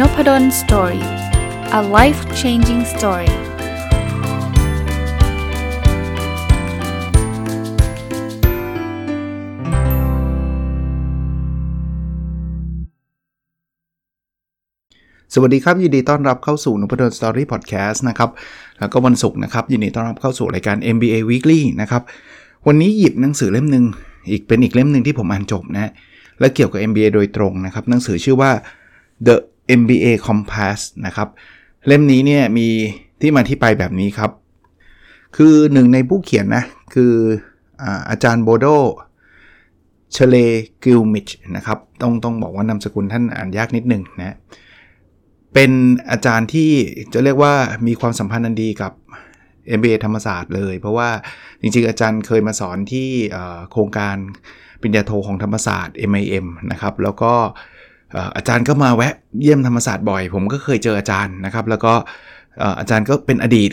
Nopadol Story a life changing story สวัสดีครับยินดีต้อนรับเข้าสู่นพดล Story Podcast นะครับ แล้วก็วันศุกร์นะครับ ยินดีต้อนรับเข้าสู่รายการ MBA Weekly นะครับ วันนี้หยิบหนังสือเล่มหนึ่งอีกเป็นอีกเล่มหนึ่งที่ผมอ่านจบนะและเกี่ยวกับ MBA โดยตรงนะครับ หนังสือชื่อว่า The MBA Compass นะครับ เล่มนี้เนี่ยมีที่มาที่ไปแบบนี้ครับ คือหนึ่งในผู้เขียนนะ คืออาจารย์โบโดเชเลกิลมิชนะครับ ต้องต้องบอกว่านามสกุลท่านอ่านยากนิดหนึ่งนะเป็นอาจารย์ที่จะเรียกว่ามีความสัมพันธ์อันดีกับ MBA ธรรมศาสตร์เลย เพราะว่าจริงๆ อาจารย์เคยมาสอนที่โครงการปริญญาโทของธรรมศาสตร์ MIM นะครับ แล้วก็ อาจารย์ก็มาแวะเยี่ยมธรรมศาสตร์บ่อย ผมก็เคยเจออาจารย์นะครับ แล้วก็อาจารย์ก็เป็นอดีต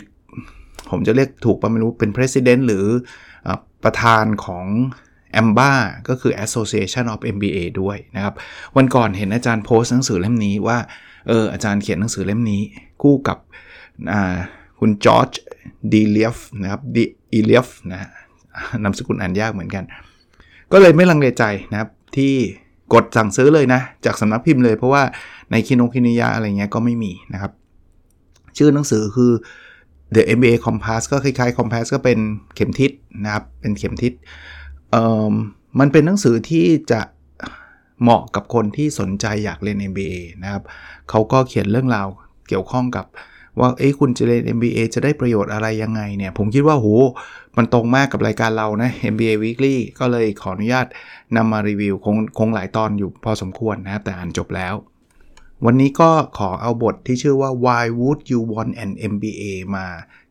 ผมจะเรียกถูกปะไม่รู้เป็น president หรือประธานของ a m b a ก็คือ Association of MBA ด้วยนะครับ วันก่อนเห็นอาจารย์โพสต์หนังสือเล่มนี้ว่าเอออาจารย์เขียนหนังสือเล่มนี้ คู่กับคุณจอร์จดีเลียฟนะครับดีอีเลียฟนะนามสกุลอ่านยากเหมือนกัน ก็เลยไม่ลังเลใจนะครับที่ กดสั่งซื้อเลยนะ จากสำนักพิมพ์เลยเพราะว่าในคินงคินิยาอะไรเงี้ยก็ไม่มีนะครับ ชื่อหนังสือคือ The MBA Compass ก็คล้ายๆ Compass ก็เป็นเข็มทิศนะครับ เป็นเข็มทิศเอ่อมันเป็นหนังสือที่จะเหมาะกับคนที่สนใจอยากเรียน MBA นะครับเขาก็เขียนเรื่องราวเกี่ยวข้องกับว่าเอ้คุณจะเรียน MBA จะได้ประโยชน์อะไรยังไงเนี่ย ผมคิดว่าโห มันตรงมากกับรายการเรานะ MBA Weekly ก็เลยขออนุญาตนำมารีวิวคงคงหลายตอนอยู่พอสมควรนะครับแต่อ่านจบแล้ว วันนี้ก็ขอเอาบทที่ชื่อว่า Why would you want an MBA มา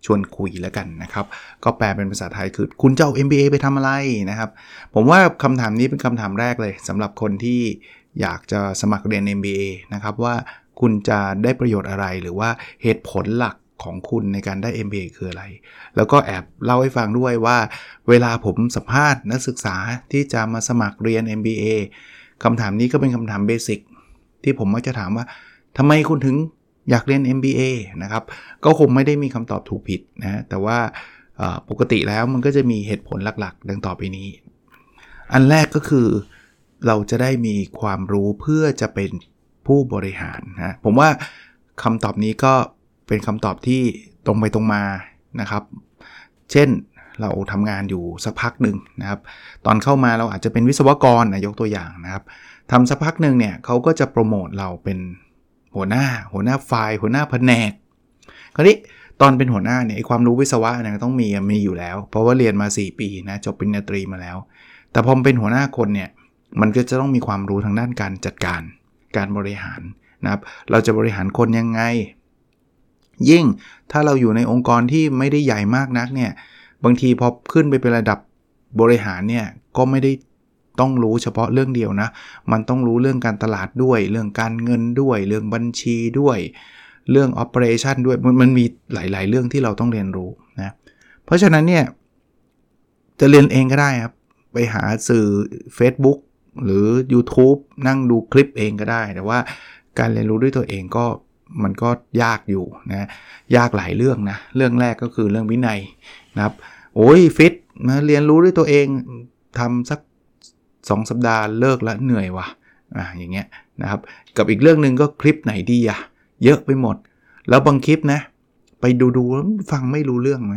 ชวนคุยแล้วกันนะครับ ก็แปลเป็นภาษาไทยคือ คุณจะเอา MBA ไปทำอะไรนะครับ ผมว่าคำถามนี้เป็นคำถามแรกเลยสำหรับคนที่อยากจะสมัครเรียน MBA นะครับว่าคุณจะได้ประโยชน์อะไรหรือว่าเหตุผลหลัก ของคุณในการได้ MBA คืออะไร แล้วก็แอบเล่าให้ฟังด้วยว่า เวลาผมสัมภาษณ์นักศึกษาที่จะมาสมัครเรียน MBA คำถามนี้ก็เป็นคำถามเบสิกที่ผมมักจะถามว่าทำไมคุณถึงอยากเรียน MBA นะครับ ก็คงไม่ได้มีคำตอบถูกผิดนะ แต่ว่าปกติแล้วมันก็จะมีเหตุผลหลักๆ ดังต่อไปนี้ อันแรกก็คือเราจะได้มีความรู้เพื่อจะเป็นผู้บริหารนะ ผมว่าคำตอบนี้ก็ เป็นคำตอบที่ตรงไปตรงมานะครับ เช่นเราทำงานอยู่สักพักหนึ่งนะครับ ตอนเข้ามาเราอาจจะเป็นวิศวกรนะยกตัวอย่างนะครับทำสักพักหนึ่งเนี่ยเขาก็จะโปรโมทเราเป็นหัวหน้า หัวหน้าฝ่ายหัวหน้าแผนก คราวนี้ตอนเป็นหัวหน้าเนี่ยความรู้วิศวะเนี่ยต้องมีมีอยู่แล้ว เพราะว่าเรียนมา 4 ปีนะจบปริญญาตรีมาแล้ว แต่พอเป็นหัวหน้าคนเนี่ยมันก็จะต้องมีความรู้ทางด้านการจัดการ การบริหารนะครับ เราจะบริหารคนยังไง ยิ่งถ้าเราอยู่ในองค์กรที่ไม่ได้ใหญ่มากนักเนี่ย บางทีพอขึ้นไปเป็นระดับบริหารเนี่ยก็ไม่ได้ต้องรู้เฉพาะเรื่องเดียวนะ มันต้องรู้เรื่องการตลาดด้วย เรื่องการเงินด้วย เรื่องบัญชีด้วย เรื่อง operation ด้วย มันมันมีหลาย ๆ เรื่องที่เราต้องเรียนรู้นะ เพราะฉะนั้นเนี่ยจะเรียนเองก็ได้ครับ ไปหาสื่อ Facebook หรือ YouTube นั่งดูคลิปเองก็ได้ แต่ว่าการเรียนรู้ด้วยตัวเองก็ มันก็ยากอยู่นะยากหลายเรื่องนะเรื่องแรกก็คือเรื่องวินัยนะครับโอ้ยฟิตมาเรียนรู้ด้วยตัวเองทำสัก 2 สัปดาห์เลิกแล้วเหนื่อยวะอะอย่างเงี้ยนะครับกับอีกเรื่องหนึ่งก็คลิปไหนดีอะเยอะไปหมด แล้วบางคลิปนะ ไปดูดูแล้วฟังไม่รู้เรื่องไหม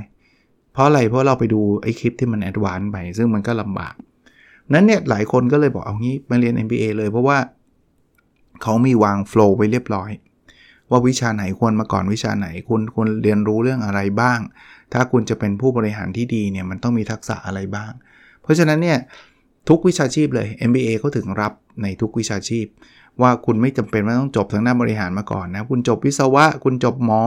เพราะอะไรเพราะเราไปดูไอ้คลิปที่มันแอดวานไป ซึ่งมันก็ลำบากนั้นเนี่ยหลายคนก็เลยบอกเอางี้มาเรียน MBA เลยเพราะว่าเขามีวางโฟล์ไว้เรียบร้อย ว่าวิชาไหนควรมาก่อนวิชาไหนคุณควรเรียนรู้เรื่องอะไรบ้าง ถ้าคุณจะเป็นผู้บริหารที่ดีเนี่ยมันต้องมีทักษะอะไรบ้าง เพราะฉะนั้นเนี่ยทุกวิชาชีพเลย MBA เขาถึงรับในทุกวิชาชีพ ว่าคุณไม่จำเป็นว่าต้องจบทางด้านบริหารมาก่อนนะคุณจบวิศวะ คุณจบหมอ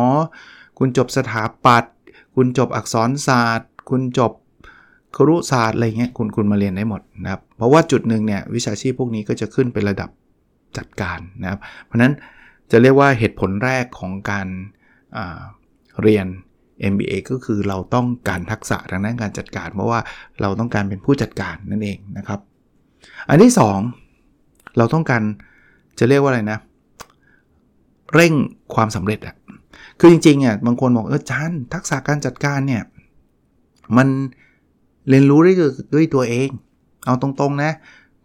คุณจบสถาปัตย์คุณจบอักษรศาสตร์ คุณจบครุศาสตร์อะไรเงี้ยคุณคุณมาเรียนได้หมดนะครับเพราะว่าจุดหนึ่งเนี่ยวิชาชีพพวกนี้ก็จะขึ้นเป็นระดับจัดการนะครับเพราะฉะนั้น จะเรียกว่าเหตุผลแรกของการเรียน MBA ก็คือเราต้องการทักษะทางด้านการจัดการ เพราะว่าเราต้องการเป็นผู้จัดการนั่นเองนะครับ อันที่ 2 เราต้องการจะเรียกว่าอะไรนะ เร่งความสำเร็จอะคือจริงๆอะบางคนบอกเออจานทักษะการจัดการเนี่ยมันเรียนรู้ได้ด้วยตัวเอง เอาตรงๆนะ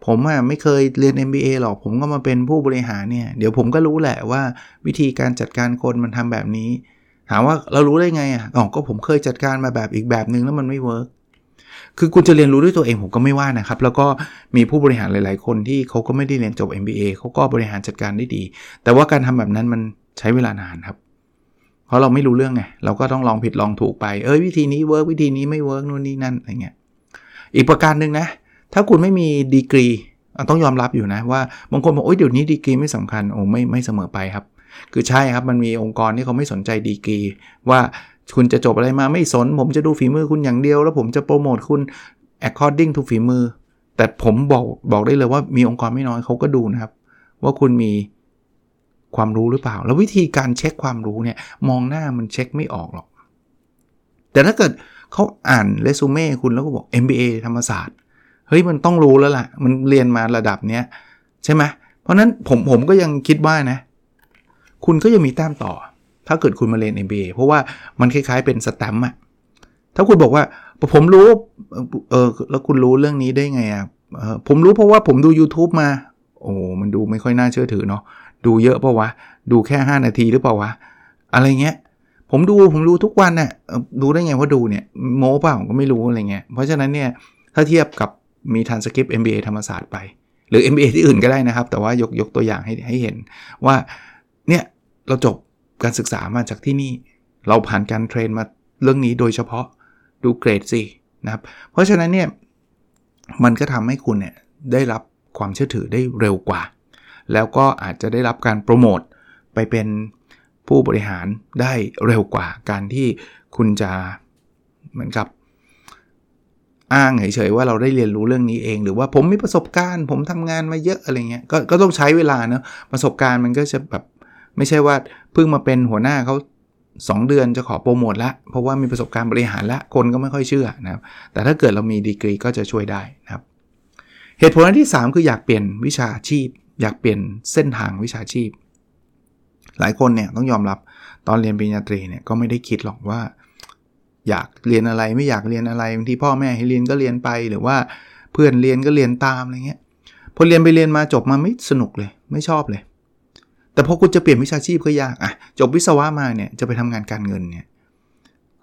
ผมอะไม่เคยเรียน MBA หรอก ผมก็มาเป็นผู้บริหารเนี่ย เดี๋ยวผมก็รู้แหละว่าวิธีการจัดการคนมันทำแบบนี้ ถามว่าเรารู้ได้ไงอะอ๋อก็ผมเคยจัดการมาแบบอีกแบบนึงแล้วมันไม่ work คือคุณจะเรียนรู้ด้วยตัวเองผมก็ไม่ว่านะครับ แล้วก็มีผู้บริหารหลาย ๆ คนที่เขาก็ไม่ได้เรียนจบ MBA เขาก็บริหารจัดการได้ดี แต่ว่าการทำแบบนั้นมันใช้เวลานานครับ เพราะเราไม่รู้เรื่องไง เราก็ต้องลองผิดลองถูกไป เอ้ยวิธีนี้ work วิธีนี้ไม่ work นู่นนี่นั่นอะไรเงี้ย อีกประการหนึ่งนะ ถ้าคุณไม่มีดีกรีต้องยอมรับอยู่นะว่าบางคนบอกโอ้ยเดี๋ยวนี้ดีกรีไม่สำคัญโอ้ไม่ไม่เสมอไปครับ คือใช่ครับมันมีองค์กรที่เขาไม่สนใจดีกรี ว่าคุณจะจบอะไรมาไม่สน ผมจะดูฝีมือคุณอย่างเดียว แล้วผมจะโปรโมทคุณ according to ฝีมือ แต่ผมบอกบอกได้เลยว่ามีองค์กรไม่น้อยเขาก็ดูนะครับ ว่าคุณมีความรู้หรือเปล่า แล้ววิธีการเช็คความรู้เนี่ยมองหน้ามันเช็คไม่ออกหรอก แต่ถ้าเกิดเขาอ่านเรซูเม่คุณแล้วก็บอก MBA ธรรมศาสตร์เฮ้ยมันต้องรู้แล้วล่ะ มันเรียนมาระดับเนี้ยใช่ไหมเพราะนั้นผมผมก็ยังคิดว่านะ คุณก็ยังมีแต้มต่อ ถ้าเกิดคุณมาเรียน MBA เพราะว่ามันคล้ายๆเป็นสแตมป์อะถ้าคุณบอกว่าผมรู้เออแล้วคุณรู้เรื่องนี้ได้ไงอะผมรู้เพราะว่าผมดู YouTube มา โอ้มันดูไม่ค่อยน่าเชื่อถือเนาะดูเยอะเปล่าวะ ดูแค่ 5 นาทีหรือเปล่าวะ อะไรเงี้ยผมดูผมดูทุกวันน่ะดูได้ไงว่าดูเนี่ยโม้เปล่าก็ไม่รู้อะไรเงี้ยเพราะฉะนั้นเนี่ยถ้าเทียบกับ มีทันสคริปต์ MBA ธรรมศาสตร์ไป หรือ MBA ที่อื่นก็ได้นะครับ แต่ว่ายกยกตัวอย่างให้ให้เห็นว่าเนี่ยเราจบการศึกษามาจากที่นี่ เราผ่านการเทรนมาเรื่องนี้โดยเฉพาะดูเกรดสินะครับ เพราะฉะนั้นเนี่ยมันก็ทำให้คุณเนี่ยได้รับความเชื่อถือได้เร็วกว่า แล้วก็อาจจะได้รับการโปรโมทไปเป็นผู้บริหารได้เร็วกว่าการที่คุณจะเหมือนกับ อ้างเฉยๆว่าเราได้เรียนรู้เรื่องนี้เอง หรือว่าผมมีประสบการณ์ ผมทำงานมาเยอะอะไรเงี้ยกก็ต้องใช้เวลาเนาะประสบการณ์มันก็จะแบบไม่ใช่ว่าเพิ่งมาเป็นหัวหน้าเขา2 เดือนจะขอโปรโมทละ เพราะว่ามีประสบการณ์บริหารละ คนก็ไม่ค่อยเชื่อนะครับ แต่ถ้าเกิดเรามีดีกรีก็จะช่วยได้นะครับ เหตุผลที่ 3 คืออยากเปลี่ยนวิชาชีพ อยากเปลี่ยนเส้นทางวิชาชีพ หลายคนเนี่ยต้องยอมรับตอนเรียนปริญญาตรีเนี่ยก็ไม่ได้คิดหรอกว่า อยากเรียนอะไรไม่อยากเรียนอะไรบางทีพ่อแม่ให้เรียนก็เรียนไปหรือว่าเพื่อนเรียนก็เรียนตามอะไรเงี้ยพอเรียนไปเรียนมาจบมาไม่สนุกเลย ไม่ชอบเลย แต่พอคุณจะเปลี่ยนวิชาชีพก็ยากอะจบวิศวะมาเนี่ยจะไปทำงานการเงินเนี่ย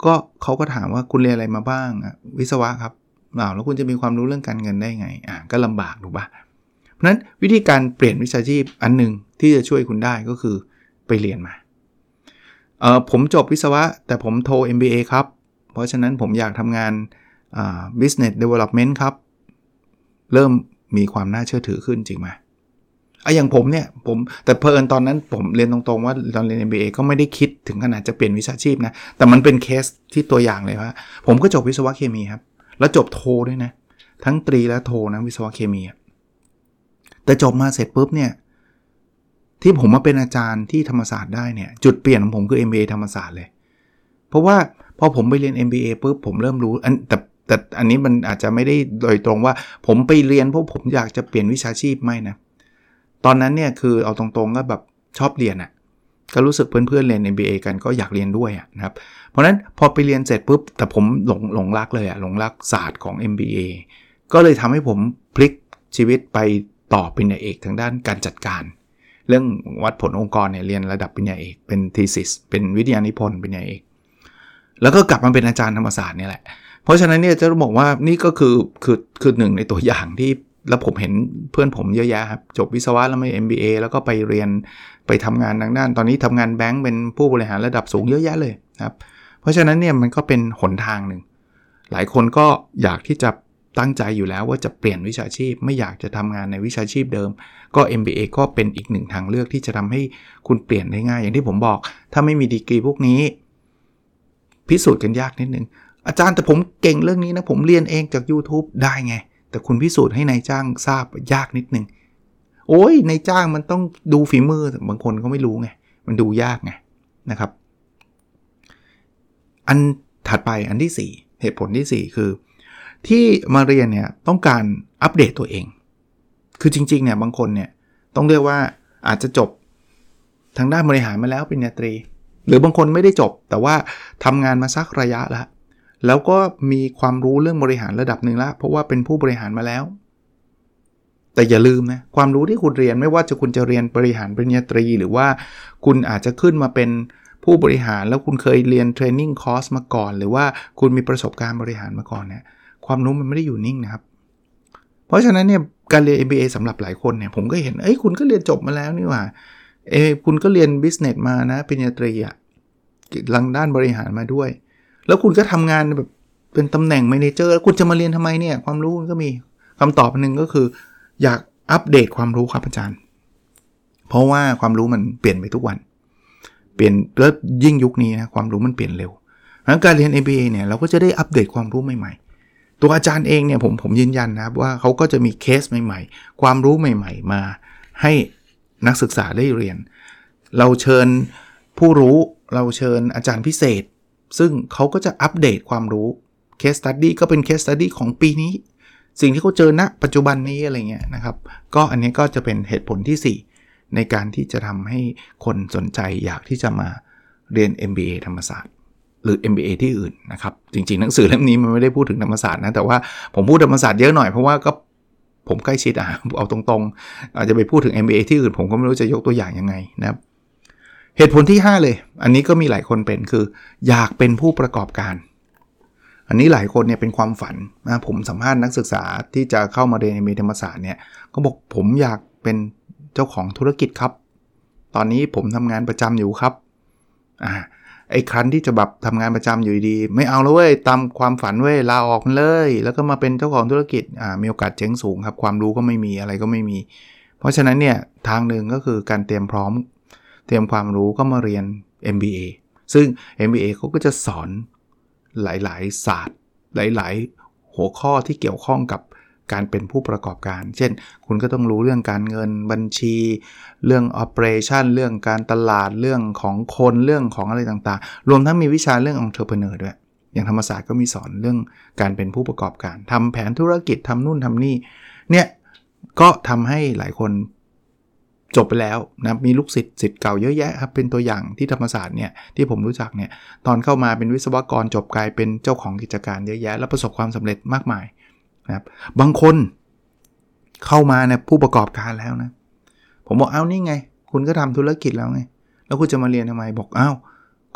ก็เขาก็ถามว่าคุณเรียนอะไรมาบ้างอะวิศวะครับอ้าวแล้วคุณจะมีความรู้เรื่องการเงินได้ไงอะก็ลำบากถูกปะเพราะนั้นวิธีการเปลี่ยนวิชาชีพอันหนึ่งที่จะช่วยคุณได้ก็คือไปเรียนมาเออผมจบวิศวะ แต่ผมโทร MBA ครับ เพราะฉะนั้นผมอยากทำงาน business development ครับ เริ่มมีความน่าเชื่อถือขึ้นจริงไหมไอ้อย่างผมเนี่ยผมแต่เพลินตอนนั้นผมเรียนตรงๆว่าตอนเรียน MBA ก็ไม่ได้คิดถึงขนาดจะเปลี่ยนวิชาชีพนะ แต่มันเป็นเคสที่ตัวอย่างเลยว่าผมก็จบวิศวะเคมีครับ แล้วจบโทด้วยนะ ทั้งตรีและโทนะวิศวะเคมี แต่จบมาเสร็จปุ๊บเนี่ย ที่ผมมาเป็นอาจารย์ที่ธรรมศาสตร์ได้เนี่ย จุดเปลี่ยนของผมคือ MBA ธรรมศาสตร์เลย เพราะว่า พอผมไปเรียน MBA ปุ๊บผมเริ่มรู้อันแต่แต่อันนี้มันอาจจะไม่ได้โดยตรงว่า ผมไปเรียนเพราะผมอยากจะเปลี่ยนวิชาชีพไม่นะ ตอนนั้นเนี่ยคือเอาตรงๆก็แบบชอบเรียนอะ่ะก็รู้สึกเพื่อนๆเรียน MBA กันก็อยากเรียนด้วยอะนะครับ เพราะนั้นพอไปเรียนเสร็จปุ๊บ แต่ผมหลงหลงรักเลยอะหลงรักศาสตร์ของ MBA ก็เลยทำให้ผมพลิกชีวิตไปต่อปริญญาเอกทางด้านการจัดการ เรื่องวัดผลองค์กรเนี่ยเรียนระดับปริญญาเอกเป็นทีสิสเป็นวิทยานิพนธ์ปริญญาเอก แล้วก็กลับมาเป็นอาจารย์ธรรมศาสตร์เนี่ยแหละ เพราะฉะนั้นเนี่ยจะบอกว่านี่ก็คือคือคือหนึ่งในตัวอย่างที่แล้วผมเห็นเพื่อนผมเยอะแยะครับจบวิศวะแล้วไม่ MBA แล้วก็ไปเรียนไปทำงานทางด้าน ตอนนี้ทำงานแบงก์เป็นผู้บริหารระดับสูงเยอะแยะเลยครับ เพราะฉะนั้นเนี่ยมันก็เป็นหนทางหนึ่ง หลายคนก็อยากที่จะตั้งใจอยู่แล้วว่าจะเปลี่ยนวิชาชีพ ไม่อยากจะทำงานในวิชาชีพเดิม ก็ MBA ก็เป็นอีกหนึ่งทางเลือกที่จะทำให้คุณเปลี่ยนได้ง่าย อย่างที่ผมบอก ถ้าไม่มีดีกรีพวกนี้ พิสูจน์กันยากนิดนึง อาจารย์แต่ผมเก่งเรื่องนี้นะ ผมเรียนเองจาก YouTube ได้ไง แต่คุณพิสูจน์ให้ในายจ้างทราบยากนิดนึง โอ้ยนายจ้างมันต้องดูฝีมือบางคนก็ไม่รู้ไง มันดูยากไงนะครับ อันถัดไปอันที่ 4 เหตุผลที่ 4 คือ ที่มาเรียนเนี่ยต้องการอัปเดตตัวเอง คือจริงๆเนี่ยบางคนเนี่ยต้องเรียกว่าอาจจะจบทางด้านบริหารมาแล้วปริญญาตรี หรือบางคนไม่ได้จบ แต่ว่าทำงานมาสักระยะแล้วแล้วก็มีความรู้เรื่องบริหารระดับหนึ่งแล้วเพราะว่าเป็นผู้บริหารมาแล้ว แต่อย่าลืมนะความรู้ที่คุณเรียนไม่ว่าจะคุณจะเรียนบริหารปริญญาตรี หรือว่าคุณอาจจะขึ้นมาเป็นผู้บริหารแล้วคุณเคยเรียนเทรนนิ่งคอร์สมาก่อน หรือว่าคุณมีประสบการณ์บริหารมาก่อนเนี่ยความรู้มันไม่ได้อยู่นิ่งนะครับ เพราะฉะนั้นเนี่ยการเรียน MBA สำหรับหลายคนเนี่ยผมก็เห็นเอ้ยคุณก็เรียนจบมาแล้วนี่หว่าเอ้คุณก็เรียนบิสเนสมานะปริญญาตรีอะ ลังด้านบริหารมาด้วย แล้วคุณก็ทำงานแบบเป็นตำแหน่งเมนเจอร์แล้วคุณจะมาเรียนทำไมเนี่ย ความรู้ก็มีคำตอบหนึ่งก็คือ อยากอัปเดตความรู้ครับอาจารย์ เพราะว่าความรู้มันเปลี่ยนไปทุกวัน เปลี่ยนแล้วยิ่งยุคนี้นะความรู้มันเปลี่ยนเร็วการเรียน MBA เนี่ยเราก็จะได้อัปเดตความรู้ใหม่ๆ ตัวอาจารย์เองเนี่ยผมผมยืนยันนะครับว่าเขาก็จะมีเคสใหม่ๆ ความรู้ใหม่ๆ มาให้นักศึกษาได้เรียน เราเชิญผู้รู้ เราเชิญอาจารย์พิเศษ ซึ่งเขาก็จะอัปเดตความรู้ case study ก็เป็น case study ของปีนี้ สิ่งที่เขาเจอณปัจจุบันนี้อะไรเงี้ยนะครับ ก็อันนี้ก็จะเป็นเหตุผลที่ 4 ในการที่จะทำให้คนสนใจอยากที่จะมาเรียน MBA ธรรมศาสตร์หรือ MBA ที่อื่นนะครับ จริงๆ หนังสือเล่มนี้มันไม่ได้พูดถึงธรรมศาสตร์นะ แต่ว่าผมพูดธรรมศาสตร์เยอะหน่อยเพราะว่าก็ผมใกล้ชิดอะเอาตรงๆ อาจจะไปพูดถึง MBA ที่อื่น ผมก็ไม่รู้จะยกตัวอย่างยังไงนะครับ เหตุผลที่ 5 เลย อันนี้ก็มีหลายคนเป็นคือ อยากเป็นผู้ประกอบการ อันนี้หลายคนเนี่ยเป็นความฝันนะผมสัมภาษณ์นักศึกษาที่จะเข้ามาเรียนในมธรรมศาสตร์เนี่ยก็บอกผมอยากเป็นเจ้าของธุรกิจครับ ตอนนี้ผมทำงานประจำอยู่ครับอ่าไอ้ครั้นที่จะแบบทำงานประจำอยู่ดี ไม่เอาแล้วเว้ยตามความฝันเว้ยลาออกเลย แล้วก็มาเป็นเจ้าของธุรกิจอ่ามีโอกาสเจ๊งสูงครับ ความรู้ก็ไม่มีอะไรก็ไม่มี เพราะฉะนั้นเนี่ยทางหนึ่งก็คือการเตรียมพร้อม เตรียมความรู้ก็มาเรียน MBA ซึ่ง MBA เขาก็จะสอนหลายๆศาสตร์ หลายๆ หัวข้อที่เกี่ยวข้องกับการเป็นผู้ประกอบการ เช่น คุณก็ต้องรู้เรื่องการเงินบัญชี เรื่อง operation เรื่องการตลาด เรื่องของคน เรื่องของอะไรต่างๆ รวมทั้งมีวิชาเรื่อง entrepreneur ด้วย อย่างธรรมศาสตร์ก็มีสอนเรื่องการเป็นผู้ประกอบการทำแผนธุรกิจทำนู่นทำนี่ เนี่ย ก็ทำให้หลายคน จบไปแล้วนะมีลูกศิษย์ศิษย์เก่าเยอะแยะครับเป็นตัวอย่างที่ธรรมศาสตร์เนี่ยที่ผมรู้จักเนี่ยตอนเข้ามาเป็นวิศวกรจบกลายเป็นเจ้าของกิจการเยอะแยะ แล้วประสบความสำเร็จมากมายนะครับบางคนเข้ามาเนี่ยผู้ประกอบการแล้วนะ ผมบอกเอานี่ไง คุณก็ทำธุรกิจแล้วไง แล้วคุณจะมาเรียนทำไมบอกเอ้า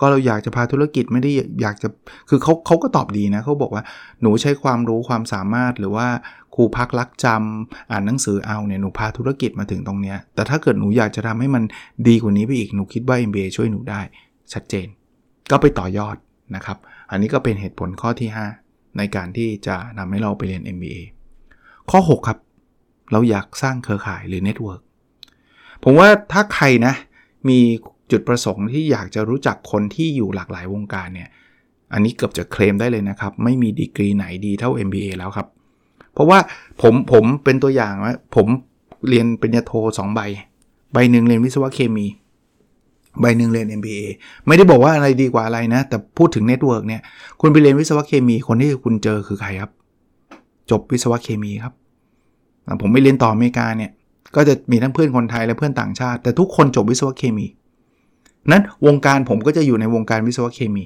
ก็เราอยากจะพาธุรกิจไม่ได้อยากจะคือเขาเขาก็ตอบดีนะเขาบอกว่าหนูใช้ความรู้ความสามารถหรือว่าครูพักลักจำอ่านหนังสือเอาเนี่ยหนูพาธุรกิจมาถึงตรงเนี้ยแต่ถ้าเกิดหนูอยากจะทำให้มันดีกว่านี้ไปอีกหนูคิดว่า MBA ช่วยหนูได้ ชัดเจน ก็ไปต่อยอดนะครับ อันนี้ก็เป็นเหตุผลข้อที่ 5 ในการที่จะนำให้เราไปเรียน MBA ข้อ 6 ครับ เราอยากสร้างเครือข่ายหรือ network ผมว่าถ้าใครนะมี จุดประสงค์ที่อยากจะรู้จักคนที่อยู่หลากหลายวงการเนี่ย อันนี้เกือบจะเคลมได้เลยนะครับ ไม่มีดีกรีไหนดีเท่า MBA แล้วครับ เพราะว่าผมผมเป็นตัวอย่างว่าผมเรียนปริญญาโท2ใบ ใบหนึ่งเรียนวิศวะเคมี ใบหนึ่งเรียน MBA ไม่ได้บอกว่าอะไรดีกว่าอะไรนะ แต่พูดถึง network เนี่ย คุณไปเรียนวิศวะเคมี คนที่คุณเจอคือใครครับ จบวิศวะเคมีครับ ผมไปเรียนต่ออเมริกาเนี่ย ก็จะมีทั้งเพื่อนคนไทยและเพื่อนต่างชาติ แต่ทุกคนจบวิศวะเคมี นั้นวงการผมก็จะอยู่ในวงการวิศวะเคมี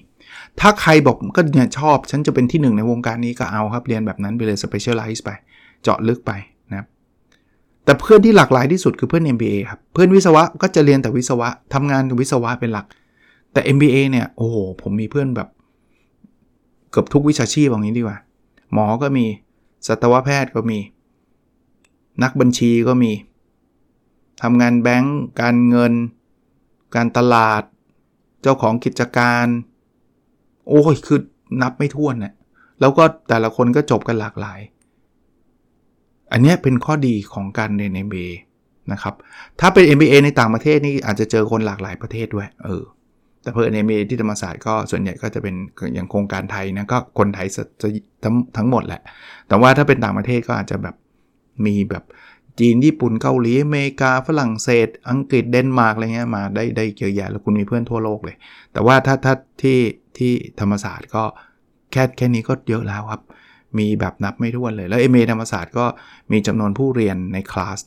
ถ้าใครบอกก็เนี่ยชอบ ฉันจะเป็นที่หนึ่งในวงการนี้ก็เอาครับ เรียนแบบนั้นไปเลย specialize ไป เจาะลึกไปนะแต่เพื่อนที่หลากหลายที่สุดคือเพื่อน MBA ครับ เพื่อนวิศวะก็จะเรียนแต่วิศวะทำงานวิศวะเป็นหลัก แต่ MBA เนี่ย โอ้โห ผมมีเพื่อนแบบ เกือบทุกวิชาชีพอย่างนี้ดีกว่า หมอก็มี สัตวแพทย์ก็มี นักบัญชีก็มีทำงานแบงก์การเงิน การตลาด เจ้าของกิจการ โอ้ยคือนับไม่ถ้วนนะแล้วก็แต่ละคนก็จบกันหลากหลาย อันนี้เป็นข้อดีของการเรียน MBA นะครับ ถ้าเป็น MBA ในต่างประเทศนี่อาจจะเจอคนหลากหลายประเทศด้วยเออแต่เพื่อน MBA ที่ธรรมศาสตร์ก็ส่วนใหญ่ก็จะเป็นอย่างโครงการไทยนะก็คนไทยจะทั้งทั้งหมดแหละ แต่ว่าถ้าเป็นต่างประเทศก็อาจจะแบบมีแบบ จีน ญี่ปุ่นเกาหลีอเมริกาฝรั่งเศส อังกฤษเดนมาร์กอะไรเงี้ยมาได้ได้เยอะแยะแล้วคุณมีเพื่อนทั่วโลกเลย แต่ว่าถ้าถ้าที่ที่ธรรมศาสตร์ก็แค่แค่นี้ก็เยอะแล้วครับ มีแบบนับไม่ถ้วนเลย แล้วเอเมธรรมศาสตร์ก็มีจำนวนผู้เรียนในคลาส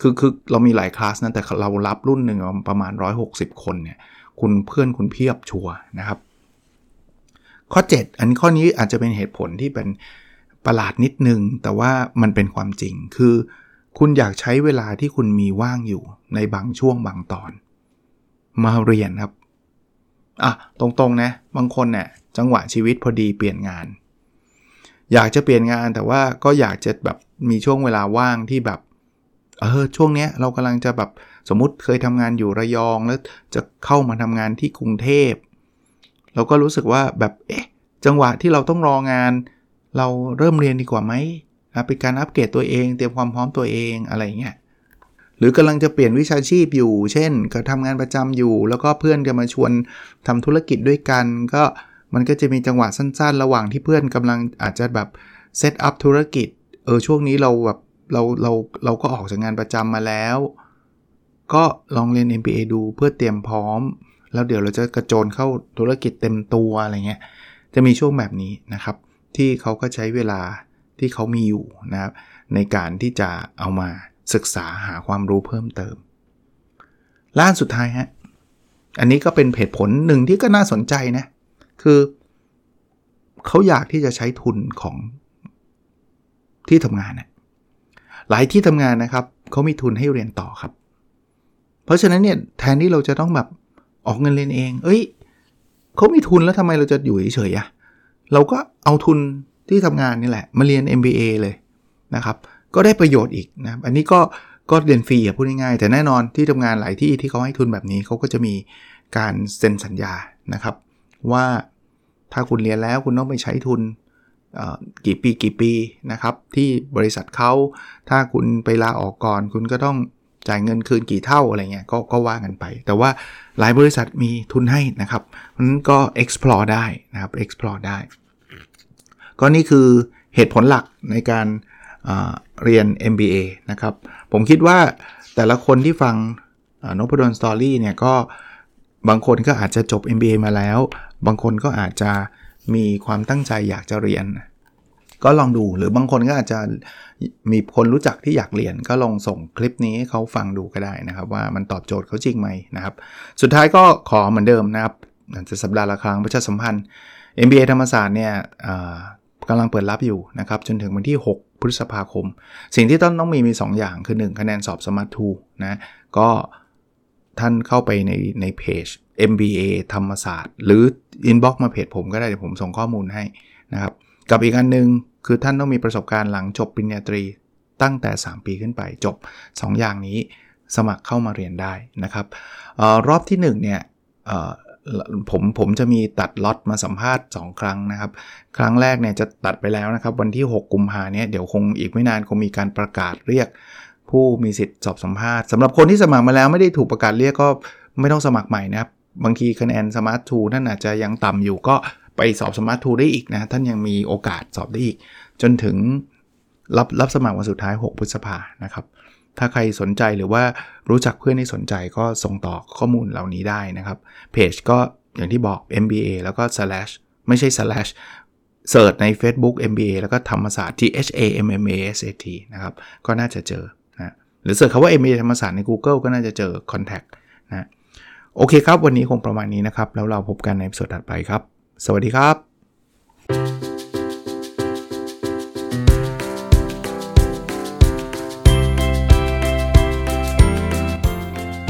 คือคือเรามีหลายคลาสนะแต่เรารับรุ่นหนึ่งประมาณ 160 คนเนี่ยคุณเพื่อนคุณเพียบชัวนะครับ ข้อ 7 อันข้อนี้อาจจะเป็นเหตุผลที่เป็นประหลาดนิดนึง แต่ว่ามันเป็นความจริงคือ คุณอยากใช้เวลาที่คุณมีว่างอยู่ในบางช่วงบางตอน มาเรียนครับ อะ ตรงๆนะ บางคนเนี่ยจังหวะชีวิตพอดีเปลี่ยนงาน อยากจะเปลี่ยนงานแต่ว่าก็อยากจะแบบมีช่วงเวลาว่างที่แบบ เออ ช่วงเนี้ยเรากำลังจะแบบสมมติเคยทำงานอยู่ระยองแล้วจะเข้ามาทำงานที่กรุงเทพ เราก็รู้สึกว่าแบบ เอ๊ะ จังหวะที่เราต้องรองาน เราเริ่มเรียนดีกว่าไหม นะเป็นการอัปเกรดตัวเอง เตรียมความพร้อมตัวเองอะไรเงี้ยหรือกำลังจะเปลี่ยนวิชาชีพอยู่ เช่นก็ทำงานประจำอยู่ แล้วก็เพื่อนจะมาชวนทำธุรกิจด้วยกัน ก็มันก็จะมีจังหวะสั้นๆ ระหว่างที่เพื่อนกำลังอาจจะแบบเซตอัพธุรกิจเออช่วงนี้เราแบบเราเราเราก็ออกจากงานประจำมาแล้ว ก็ลองเรียน MBA ดูเพื่อเตรียมพร้อม แล้วเดี๋ยวเราจะกระโจนเข้าธุรกิจเต็มตัวอะไรเงี้ยจะมีช่วงแบบนี้นะครับ ที่เขาก็ใช้เวลา ที่เขามีอยู่นะครับในการที่จะเอามาศึกษาหาความรู้เพิ่มเติม ล้านสุดท้ายฮะอันนี้ก็เป็นเหตุผลหนึ่งที่ก็น่าสนใจนะคือเขาอยากที่จะใช้ทุนของที่ทำงานนะหลายที่ทำงานนะครับเขามีทุนให้เรียนต่อครับ เพราะฉะนั้นเนี่ยแทนที่เราจะต้องแบบออกเงินเรียนเอง เอ้ยเขามีทุนแล้วทำไมเราจะอยู่เฉยๆอะเราก็เอาทุน ที่ทำงานนี่แหละ มาเรียน MBA เลยนะครับ ก็ได้ประโยชน์อีกนะอันนี้ก็ก็เรียนฟรีอะพูดง่ายๆแต่แน่นอนที่ทำงานหลายที่ที่เขาให้ทุนแบบนี้เขาก็จะมีการเซ็นสัญญานะครับ ว่าถ้าคุณเรียนแล้วคุณต้องไปใช้ทุนกี่ปีกี่ปีนะครับ ที่บริษัทเขาถ้าคุณไปลาออกก่อน คุณก็ต้องจ่ายเงินคืนกี่เท่าอะไรเงี้ยก็ก็ว่ากันไป แต่ว่าหลายบริษัทมีทุนให้นะครับนั้นก็ explore ได้นะครับ explore ได้ ก็นี่คือเหตุผลหลักในการเรียน MBA นะครับ ผมคิดว่าแต่ละคนที่ฟังนพดลสตอรี่เนี่ยก็บางคนก็อาจจะจบ MBA มาแล้ว บางคนก็อาจจะมีความตั้งใจอยากจะเรียน ก็ลองดูหรือบางคนก็อาจจะมีคนรู้จักที่อยากเรียน ก็ลองส่งคลิปนี้ให้เขาฟังดูก็ได้นะครับ ว่ามันตอบโจทย์เขาจริงไหมนะครับ สุดท้ายก็ขอเหมือนเดิมนะครับจะสัปดาห์ละครั้งประชาสัมพันธ์ MBA ธรรมศาสตร์เนี่ย กำลังเปิดรับอยู่นะครับจนถึงวันที่ 6 พฤษภาคม สิ่งที่ต้องต้องมีมี 2 อย่างคือ 1 คะแนนสอบสมาร์ททูนะก็ท่านเข้าไปในในเพจ MBA ธรรมศาสตร์ หรือ inbox มาเพจผมก็ได้เดี๋ยวผมส่งข้อมูลให้นะครับกับอีกอันนึงคือท่านต้องมีประสบการณ์หลังจบปริญญาตรีตั้งแต่ 3 ปีขึ้นไปจบ 2 อย่างนี้สมัครเข้ามาเรียนได้นะครับออรอบที่1เนี่ย ผมผมจะมีตัดล็อตมาสัมภาษณ์ 2 ครั้งนะครับ ครั้งแรกเนี่ยจะตัดไปแล้วนะครับ วันที่ 6 กุมภาเนี่ยเดี๋ยวคงอีกไม่นานคงมีการประกาศเรียก ผู้มีสิทธิ์สอบสัมภาษณ์สำหรับคนที่สมัครมาแล้วไม่ได้ถูกประกาศเรียกก็ไม่ต้องสมัครใหม่นะครับ บางทีคะแนน SMART II ท่านอาจจะยังต่ำอยู่ก็ไปสอบ SMART II ได้อีกนะท่านยังมีโอกาสสอบได้อีก จนถึงรับรับสมัครวันสุดท้าย 6 พฤษภานะครับ ถ้าใครสนใจหรือว่ารู้จักเพื่อนที่สนใจก็ส่งต่อข้อมูลเหล่านี้ได้นะครับเพจก็อย่างที่บอก MBA แล้วก็ slash ไม่ใช่ slash search ใน Facebook MBA แล้วก็ธรรมศาสตร์ T H A M M A S A T นะครับ ก็น่าจะเจอนะหรือเสิร์ชคำว่า MBA ธรรมศาสตร์ใน Google ก็น่าจะเจอ Contact นะโอเคครับ วันนี้คงประมาณนี้นะครับ แล้วเราพบกันในสดถัดไปครับ สวัสดีครับ